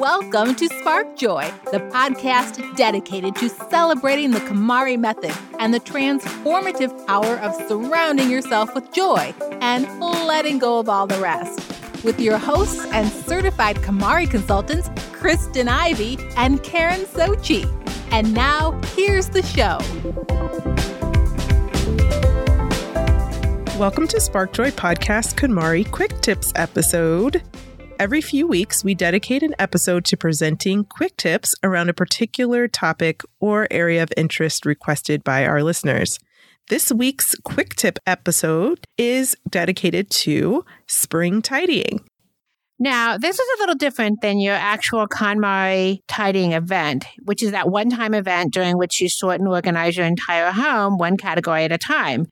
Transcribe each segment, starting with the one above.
Welcome to Spark Joy, the podcast dedicated to celebrating the KonMari method and the transformative power of surrounding yourself with joy and letting go of all the rest. With your hosts and certified KonMari consultants, Kristen Ivy and Karen Sochi. And now, here's the show. Welcome to Spark Joy Podcast KonMari Quick Tips episode. Every few weeks, we dedicate an episode to presenting quick tips around a particular topic or area of interest requested by our listeners. This week's quick tip episode is dedicated to spring tidying. Now, this is a little different than your actual KonMari tidying event, which is that one time event during which you sort and organize your entire home one category at a time.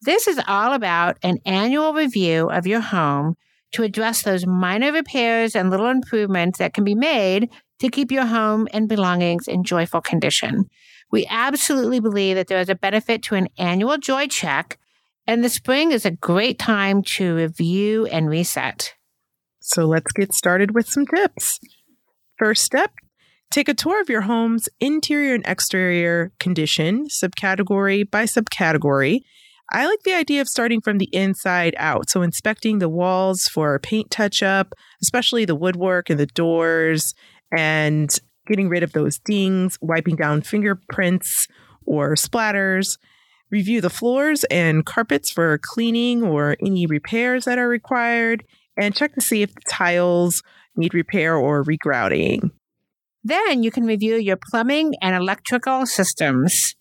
This is all about an annual review of your home to address those minor repairs and little improvements that can be made to keep your home and belongings in joyful condition. We absolutely believe that there is a benefit to an annual joy check, and the spring is a great time to review and reset. So let's get started with some tips. First step take a tour of your home's interior and exterior condition, subcategory by subcategory, I like the idea of starting from the inside out. So, inspecting the walls for paint touch up, especially the woodwork and the doors, and getting rid of those dings, wiping down fingerprints or splatters. Review the floors and carpets for cleaning or any repairs that are required, and check to see if the tiles need repair or regrouting. Then you can review your plumbing and electrical systems.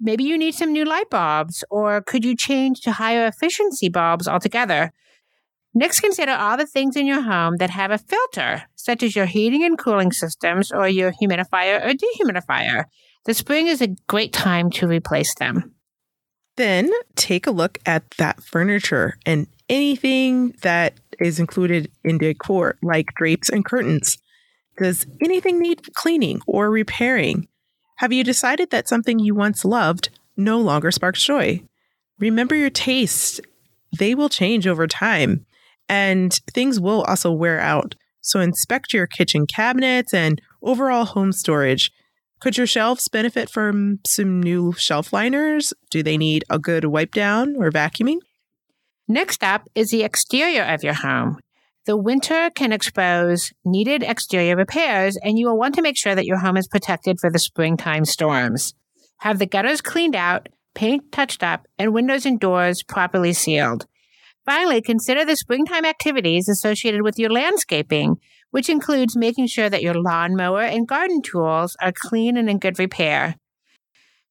Maybe you need some new light bulbs, or could you change to higher efficiency bulbs altogether? Next, consider all the things in your home that have a filter, such as your heating and cooling systems or your humidifier or dehumidifier. The spring is a great time to replace them. Then take a look at that furniture and anything that is included in decor, like drapes and curtains. Does anything need cleaning or repairing? Have you decided that something you once loved no longer sparks joy? Remember your tastes. They will change over time and things will also wear out. So inspect your kitchen cabinets and overall home storage. Could your shelves benefit from some new shelf liners? Do they need a good wipe down or vacuuming? Next up is the exterior of your home. The winter can expose needed exterior repairs, and you will want to make sure that your home is protected for the springtime storms. Have the gutters cleaned out, paint touched up, and windows and doors properly sealed. Finally, consider the springtime activities associated with your landscaping, which includes making sure that your lawnmower and garden tools are clean and in good repair.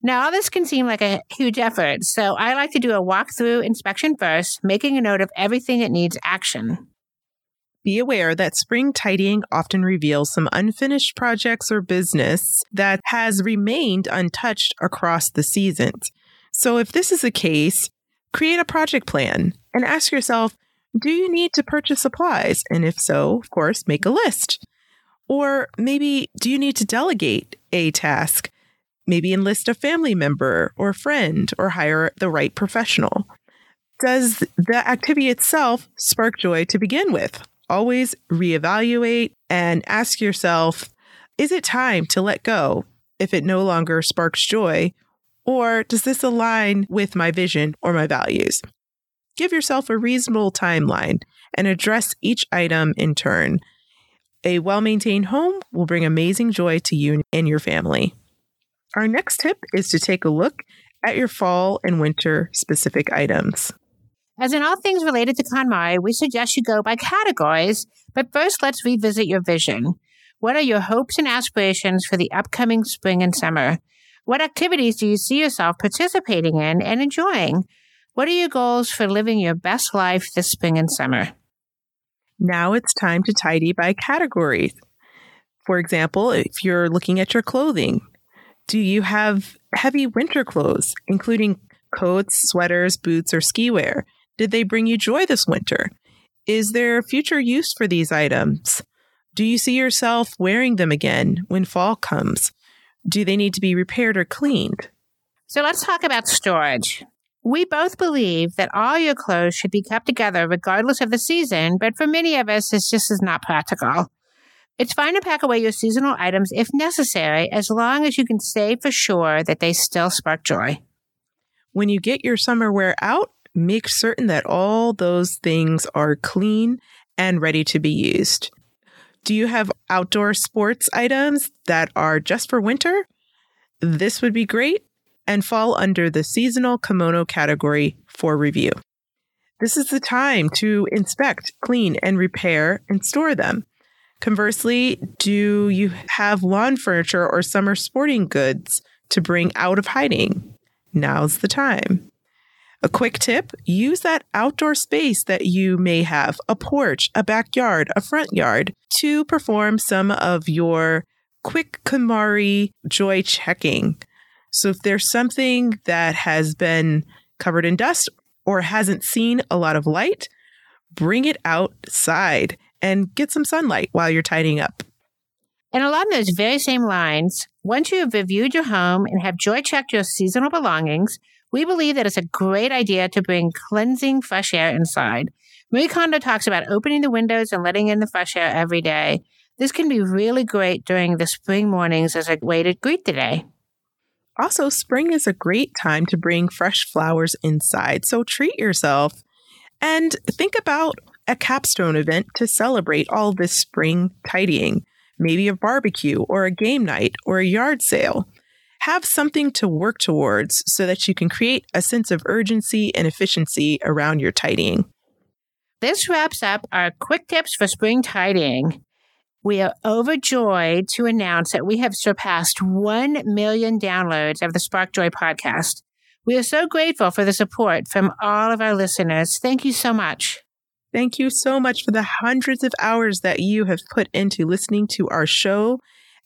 Now, all this can seem like a huge effort, so I like to do a walkthrough inspection first, making a note of everything that needs action. Be aware that spring tidying often reveals some unfinished projects or business that has remained untouched across the seasons. So, if this is the case, create a project plan and ask yourself do you need to purchase supplies? And if so, of course, make a list. Or maybe do you need to delegate a task? Maybe enlist a family member or friend or hire the right professional. Does the activity itself spark joy to begin with? Always reevaluate and ask yourself is it time to let go if it no longer sparks joy? Or does this align with my vision or my values? Give yourself a reasonable timeline and address each item in turn. A well maintained home will bring amazing joy to you and your family. Our next tip is to take a look at your fall and winter specific items. As in all things related to KonMari, we suggest you go by categories, but first let's revisit your vision. What are your hopes and aspirations for the upcoming spring and summer? What activities do you see yourself participating in and enjoying? What are your goals for living your best life this spring and summer? Now it's time to tidy by categories. For example, if you're looking at your clothing, do you have heavy winter clothes, including coats, sweaters, boots, or ski wear? Did they bring you joy this winter? Is there future use for these items? Do you see yourself wearing them again when fall comes? Do they need to be repaired or cleaned? So let's talk about storage. We both believe that all your clothes should be kept together regardless of the season, but for many of us, this just is not practical. It's fine to pack away your seasonal items if necessary, as long as you can say for sure that they still spark joy. When you get your summer wear out, make certain that all those things are clean and ready to be used. Do you have outdoor sports items that are just for winter? This would be great and fall under the seasonal komono category for review. This is the time to inspect, clean, and repair and store them. Conversely, do you have lawn furniture or summer sporting goods to bring out of hiding? Now's the time. A quick tip use that outdoor space that you may have a porch, a backyard, a front yard to perform some of your quick KonMari joy checking. So if there's something that has been covered in dust or hasn't seen a lot of light, bring it outside and get some sunlight while you're tidying up. And along those very same lines, once you have reviewed your home and have joy checked your seasonal belongings, we believe that it's a great idea to bring cleansing fresh air inside. Marie Kondo talks about opening the windows and letting in the fresh air every day. This can be really great during the spring mornings as a way to greet the day. Also, spring is a great time to bring fresh flowers inside, so treat yourself and think about a capstone event to celebrate all this spring tidying, maybe a barbecue or a game night or a yard sale. Have something to work towards so that you can create a sense of urgency and efficiency around your tidying. This wraps up our quick tips for spring tidying. We are overjoyed to announce that we have surpassed 1 million downloads of the Spark Joy podcast. We are so grateful for the support from all of our listeners. Thank you so much. Thank you so much for the hundreds of hours that you have put into listening to our show.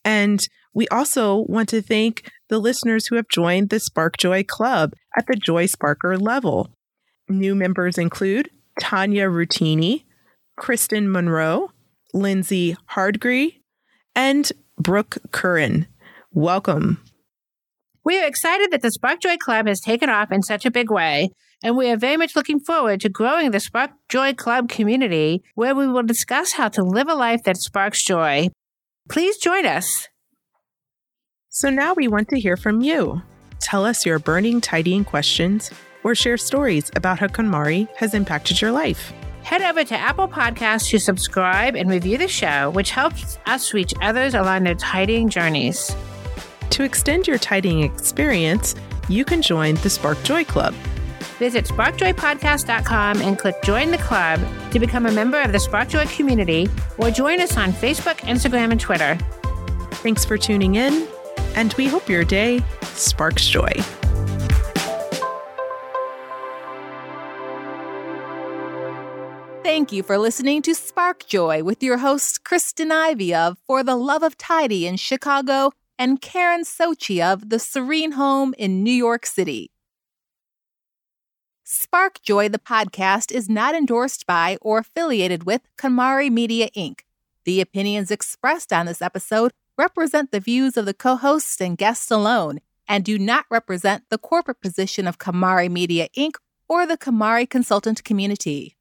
And we also want to thank the listeners who have joined the Spark Joy Club at the Joy Sparker level. New members include Tanya Rutini, Kristen Monroe, Lindsay Hardgree, and Brooke Curran. Welcome. We are excited that the Spark Joy Club has taken off in such a big way, and we are very much looking forward to growing the Spark Joy Club community where we will discuss how to live a life that sparks joy. Please join us. So now we want to hear from you. Tell us your burning tidying questions or share stories about how KonMari has impacted your life. Head over to Apple Podcasts to subscribe and review the show, which helps us reach others along their tidying journeys. To extend your tidying experience, you can join the Spark Joy Club. Visit sparkjoypodcast.com and click Join the Club to become a member of the Spark Joy community or join us on Facebook, Instagram, and Twitter. Thanks for tuning in, and we hope your day sparks joy. Thank you for listening to Spark Joy with your hosts Kristen Ivy of For the Love of Tidy in Chicago and Karen Sochi of The Serene Home in New York City. Spark Joy, the podcast, is not endorsed by or affiliated with KonMari Media Inc. The opinions expressed on this episode represent the views of the co hosts and guests alone and do not represent the corporate position of KonMari Media Inc. or the KonMari consultant community.